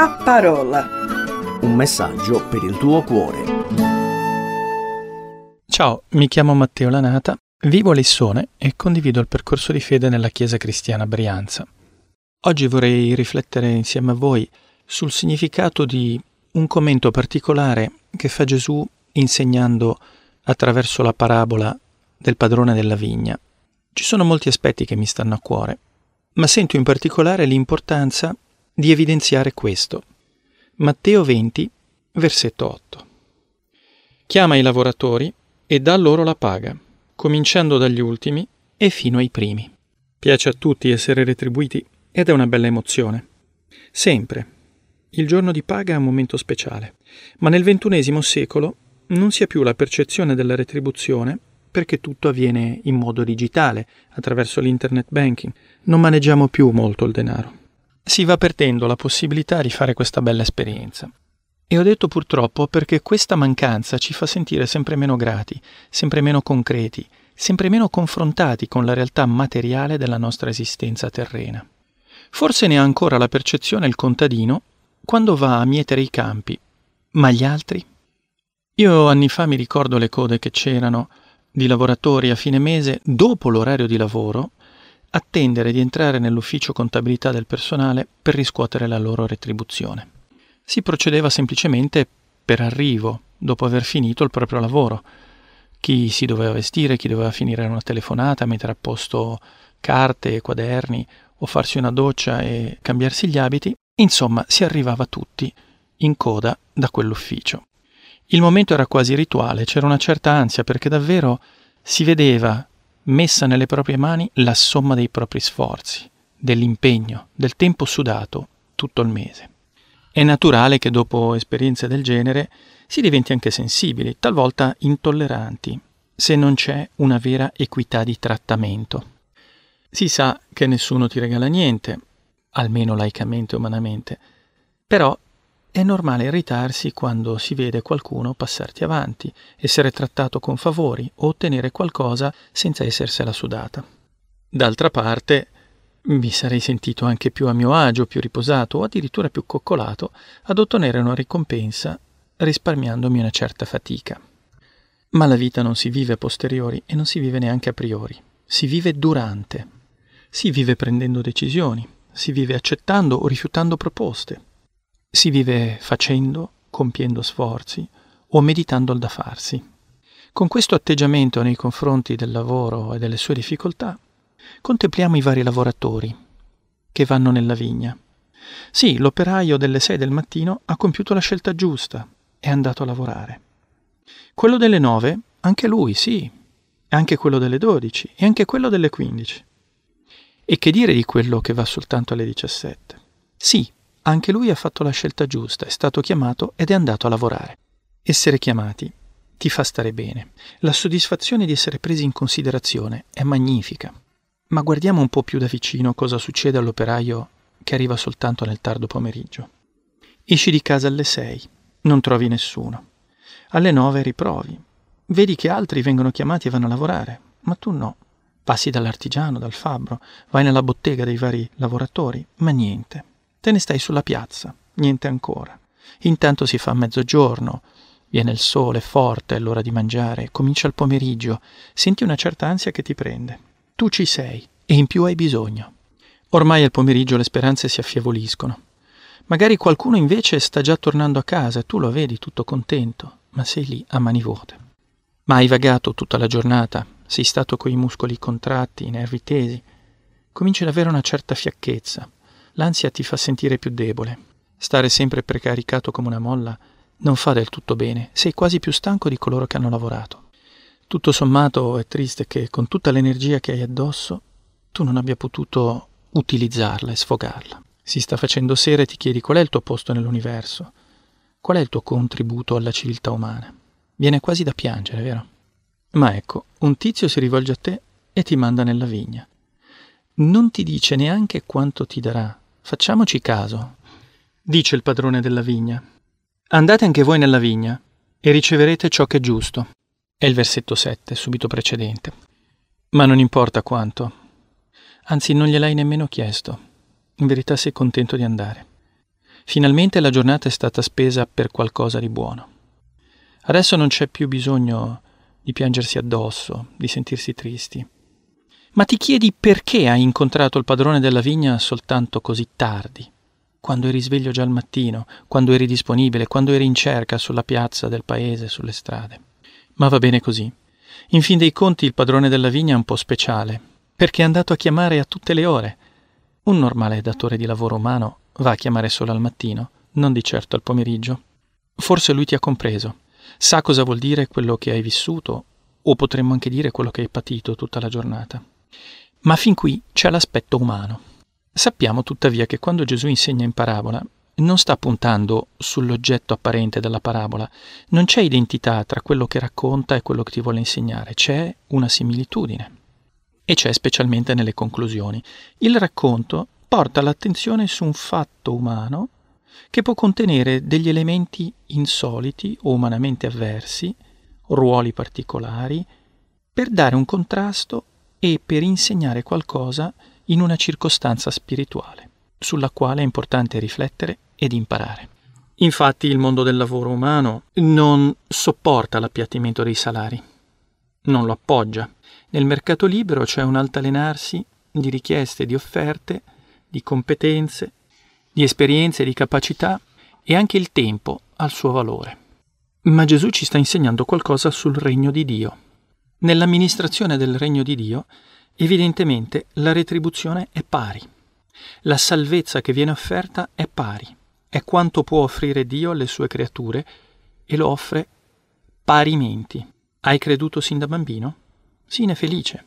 La parola. Un messaggio per il tuo cuore. Ciao, mi chiamo Matteo Lanata, vivo a Lissone e condivido il percorso di fede nella Chiesa Cristiana Brianza. Oggi vorrei riflettere insieme a voi sul significato di un commento particolare che fa Gesù insegnando attraverso la parabola del padrone della vigna. Ci sono molti aspetti che mi stanno a cuore, ma sento in particolare l'importanza di evidenziare questo. Matteo 20, versetto 8. Chiama i lavoratori e dà loro la paga, cominciando dagli ultimi e fino ai primi. Piace a tutti essere retribuiti ed è una bella emozione. Sempre. Il giorno di paga è un momento speciale, ma nel ventunesimo secolo non si ha più la percezione della retribuzione perché tutto avviene in modo digitale, attraverso l'internet banking. Non maneggiamo più molto il denaro. Si va perdendo la possibilità di fare questa bella esperienza. E ho detto purtroppo perché questa mancanza ci fa sentire sempre meno grati, sempre meno concreti, sempre meno confrontati con la realtà materiale della nostra esistenza terrena. Forse ne ha ancora la percezione il contadino quando va a mietere i campi, ma gli altri? Io anni fa mi ricordo le code che c'erano di lavoratori a fine mese, dopo l'orario di lavoro, attendere di entrare nell'ufficio contabilità del personale per riscuotere la loro retribuzione. Si procedeva semplicemente per arrivo, dopo aver finito il proprio lavoro. Chi si doveva vestire, chi doveva finire una telefonata, mettere a posto carte quaderni, o farsi una doccia e cambiarsi gli abiti, insomma si arrivava tutti in coda da quell'ufficio. Il momento era quasi rituale, c'era una certa ansia perché davvero si vedeva messa nelle proprie mani la somma dei propri sforzi, dell'impegno, del tempo sudato tutto il mese. È naturale che dopo esperienze del genere si diventi anche sensibili, talvolta intolleranti, se non c'è una vera equità di trattamento. Si sa che nessuno ti regala niente, almeno laicamente o umanamente, però è normale irritarsi quando si vede qualcuno passarti avanti, essere trattato con favori o ottenere qualcosa senza essersela sudata. D'altra parte, mi sarei sentito anche più a mio agio, più riposato o addirittura più coccolato ad ottenere una ricompensa risparmiandomi una certa fatica. Ma la vita non si vive a posteriori e non si vive neanche a priori, si vive durante. Si vive prendendo decisioni, si vive accettando o rifiutando proposte si vive facendo, compiendo sforzi o meditando il da farsi. Con questo atteggiamento nei confronti del lavoro e delle sue difficoltà, contempliamo i vari lavoratori che vanno nella vigna. Sì, l'operaio delle sei del mattino ha compiuto la scelta giusta, è andato a lavorare. Quello delle nove, anche lui, sì, anche quello delle dodici e anche quello delle quindici. E che dire di quello che va soltanto alle diciassette? Sì, anche lui ha fatto la scelta giusta, è stato chiamato ed è andato a lavorare. Essere chiamati ti fa stare bene. La soddisfazione di essere presi in considerazione è magnifica. Ma guardiamo un po' più da vicino cosa succede all'operaio che arriva soltanto nel tardo pomeriggio. Esci di casa alle sei, non trovi nessuno. Alle nove riprovi. Vedi che altri vengono chiamati e vanno a lavorare, ma tu no. Passi dall'artigiano, dal fabbro, vai nella bottega dei vari lavoratori, ma niente. Te ne stai sulla piazza, niente ancora. Intanto si fa mezzogiorno, viene il sole forte, è l'ora di mangiare, comincia il pomeriggio, senti una certa ansia che ti prende. Tu ci sei e in più hai bisogno. Ormai al pomeriggio le speranze si affievoliscono. Magari qualcuno invece sta già tornando a casa e tu lo vedi tutto contento, ma sei lì a mani vuote. Ma hai vagato tutta la giornata, sei stato coi muscoli contratti, i nervi tesi, cominci ad avere una certa fiacchezza L'ansia ti fa sentire più debole. Stare sempre precaricato come una molla non fa del tutto bene, sei quasi più stanco di coloro che hanno lavorato. Tutto sommato è triste che con tutta l'energia che hai addosso tu non abbia potuto utilizzarla e sfogarla. Si sta facendo sera e ti chiedi qual è il tuo posto nell'universo, qual è il tuo contributo alla civiltà umana. Viene quasi da piangere, vero? Ma ecco, un tizio si rivolge a te e ti manda nella vigna. Non ti dice neanche quanto ti darà, Facciamoci caso, dice il padrone della vigna. Andate anche voi nella vigna e riceverete ciò che è giusto. È il versetto 7, subito precedente. Ma non importa quanto. Anzi, non gliel'hai nemmeno chiesto. In verità sei contento di andare. Finalmente la giornata è stata spesa per qualcosa di buono. Adesso non c'è più bisogno di piangersi addosso, di sentirsi tristi. Ma ti chiedi perché hai incontrato il padrone della vigna soltanto così tardi, quando eri sveglio già al mattino, quando eri disponibile, quando eri in cerca sulla piazza del paese, sulle strade. Ma va bene così. In fin dei conti il padrone della vigna è un po' speciale, perché è andato a chiamare a tutte le ore. Un normale datore di lavoro umano va a chiamare solo al mattino, non di certo al pomeriggio. Forse lui ti ha compreso, sa cosa vuol dire quello che hai vissuto, o potremmo anche dire quello che hai patito tutta la giornata. Ma fin qui c'è l'aspetto umano. Sappiamo tuttavia che quando Gesù insegna in parabola non sta puntando sull'oggetto apparente della parabola, non c'è identità tra quello che racconta e quello che ti vuole insegnare, c'è una similitudine. E c'è specialmente nelle conclusioni. Il racconto porta l'attenzione su un fatto umano che può contenere degli elementi insoliti o umanamente avversi, ruoli particolari, per dare un contrasto e per insegnare qualcosa in una circostanza spirituale, sulla quale è importante riflettere ed imparare. Infatti il mondo del lavoro umano non sopporta l'appiattimento dei salari, non lo appoggia. Nel mercato libero c'è un altalenarsi di richieste, di offerte, di competenze, di esperienze, di capacità e anche il tempo ha il suo valore. Ma Gesù ci sta insegnando qualcosa sul regno di Dio. Nell'amministrazione del regno di Dio, evidentemente la retribuzione è pari. La salvezza che viene offerta è pari è quanto può offrire Dio alle sue creature e lo offre parimenti. Hai creduto sin da bambino? Sine felice.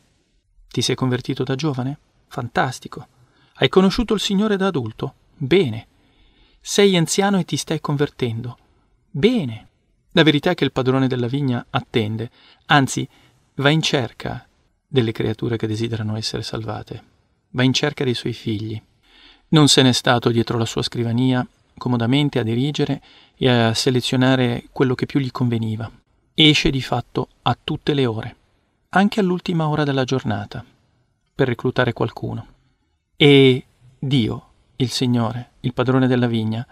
Ti sei convertito da giovane? Fantastico. Hai conosciuto il Signore da adulto? Bene. Sei anziano e ti stai convertendo? Bene. La verità è che il padrone della vigna attende, anzi va in cerca delle creature che desiderano essere salvate, va in cerca dei suoi figli. Non se n'è stato dietro la sua scrivania comodamente a dirigere e a selezionare quello che più gli conveniva. Esce di fatto a tutte le ore, anche all'ultima ora della giornata, per reclutare qualcuno. E Dio, il Signore, il padrone della vigna,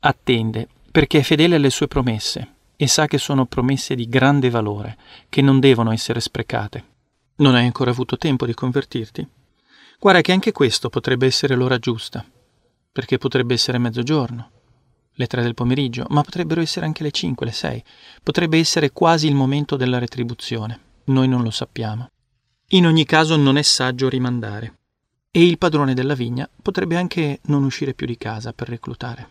attende perché è fedele alle sue promesse e sa che sono promesse di grande valore, che non devono essere sprecate. Non hai ancora avuto tempo di convertirti? Guarda che anche questo potrebbe essere l'ora giusta perché potrebbe essere mezzogiorno, le tre del pomeriggio, ma potrebbero essere anche le cinque, le sei. Potrebbe essere quasi il momento della retribuzione. Noi non lo sappiamo. In ogni caso non è saggio rimandare. E il padrone della vigna potrebbe anche non uscire più di casa per reclutare.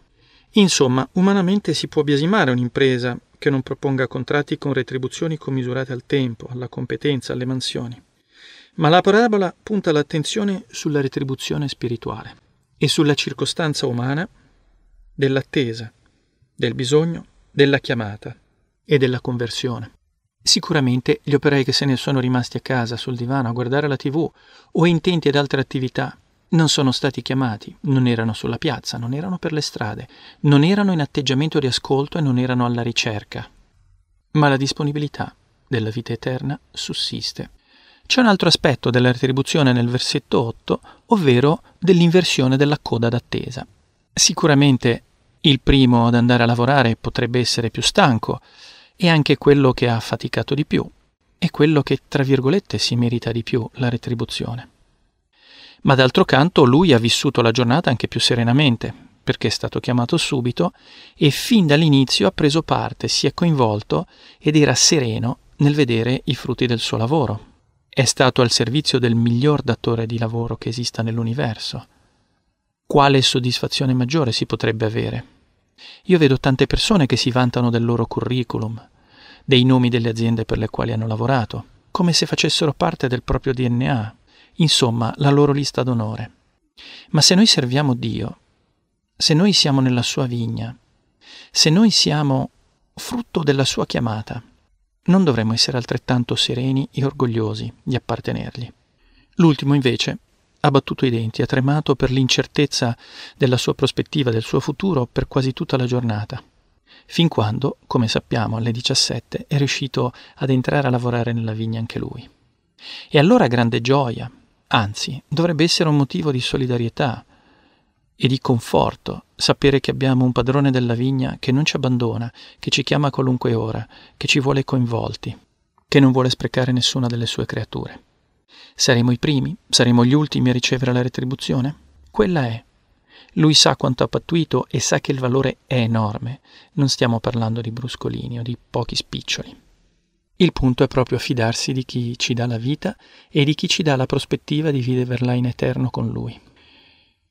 Insomma, umanamente si può biasimare un'impresa che non proponga contratti con retribuzioni commisurate al tempo, alla competenza, alle mansioni. Ma la parabola punta l'attenzione sulla retribuzione spirituale e sulla circostanza umana dell'attesa, del bisogno, della chiamata e della conversione. Sicuramente gli operai che se ne sono rimasti a casa sul divano a guardare la tv o intenti ad altre attività non sono stati chiamati, non erano sulla piazza, non erano per le strade, non erano in atteggiamento di ascolto e non erano alla ricerca. Ma la disponibilità della vita eterna sussiste c'è un altro aspetto della retribuzione nel versetto 8, ovvero dell'inversione della coda d'attesa. Sicuramente il primo ad andare a lavorare potrebbe essere più stanco e anche quello che ha faticato di più, e quello che, tra virgolette, si merita di più la retribuzione. Ma d'altro canto lui ha vissuto la giornata anche più serenamente, perché è stato chiamato subito e fin dall'inizio ha preso parte, si è coinvolto ed era sereno nel vedere i frutti del suo lavoro è stato al servizio del miglior datore di lavoro che esista nell'universo. Quale soddisfazione maggiore si potrebbe avere? Io vedo tante persone che si vantano del loro curriculum, dei nomi delle aziende per le quali hanno lavorato, come se facessero parte del proprio DNA, insomma la loro lista d'onore. Ma se noi serviamo Dio, se noi siamo nella sua vigna, se noi siamo frutto della sua chiamata, non dovremmo essere altrettanto sereni e orgogliosi di appartenergli. L'ultimo, invece, ha battuto i denti, ha tremato per l'incertezza della sua prospettiva, del suo futuro per quasi tutta la giornata, fin quando, come sappiamo, alle 17 è riuscito ad entrare a lavorare nella vigna anche lui. E allora grande gioia, anzi, dovrebbe essere un motivo di solidarietà. e di conforto sapere che abbiamo un padrone della vigna che non ci abbandona, che ci chiama a qualunque ora, che ci vuole coinvolti, che non vuole sprecare nessuna delle sue creature. Saremo i primi? Saremo gli ultimi a ricevere la retribuzione? Quella è. Lui sa quanto ha pattuito e sa che il valore è enorme. Non stiamo parlando di bruscolini o di pochi spiccioli. Il punto è proprio fidarsi di chi ci dà la vita e di chi ci dà la prospettiva di viverla in eterno con lui.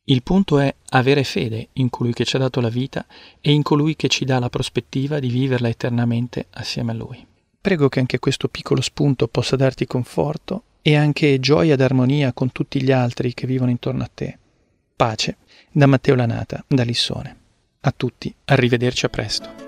Il punto è avere fede in colui che ci ha dato la vita e in colui che ci dà la prospettiva di viverla eternamente assieme a lui. Prego che anche questo piccolo spunto possa darti conforto e anche gioia ed armonia con tutti gli altri che vivono intorno a te. Pace da Matteo Lanata, da Lissone. A tutti, arrivederci a presto.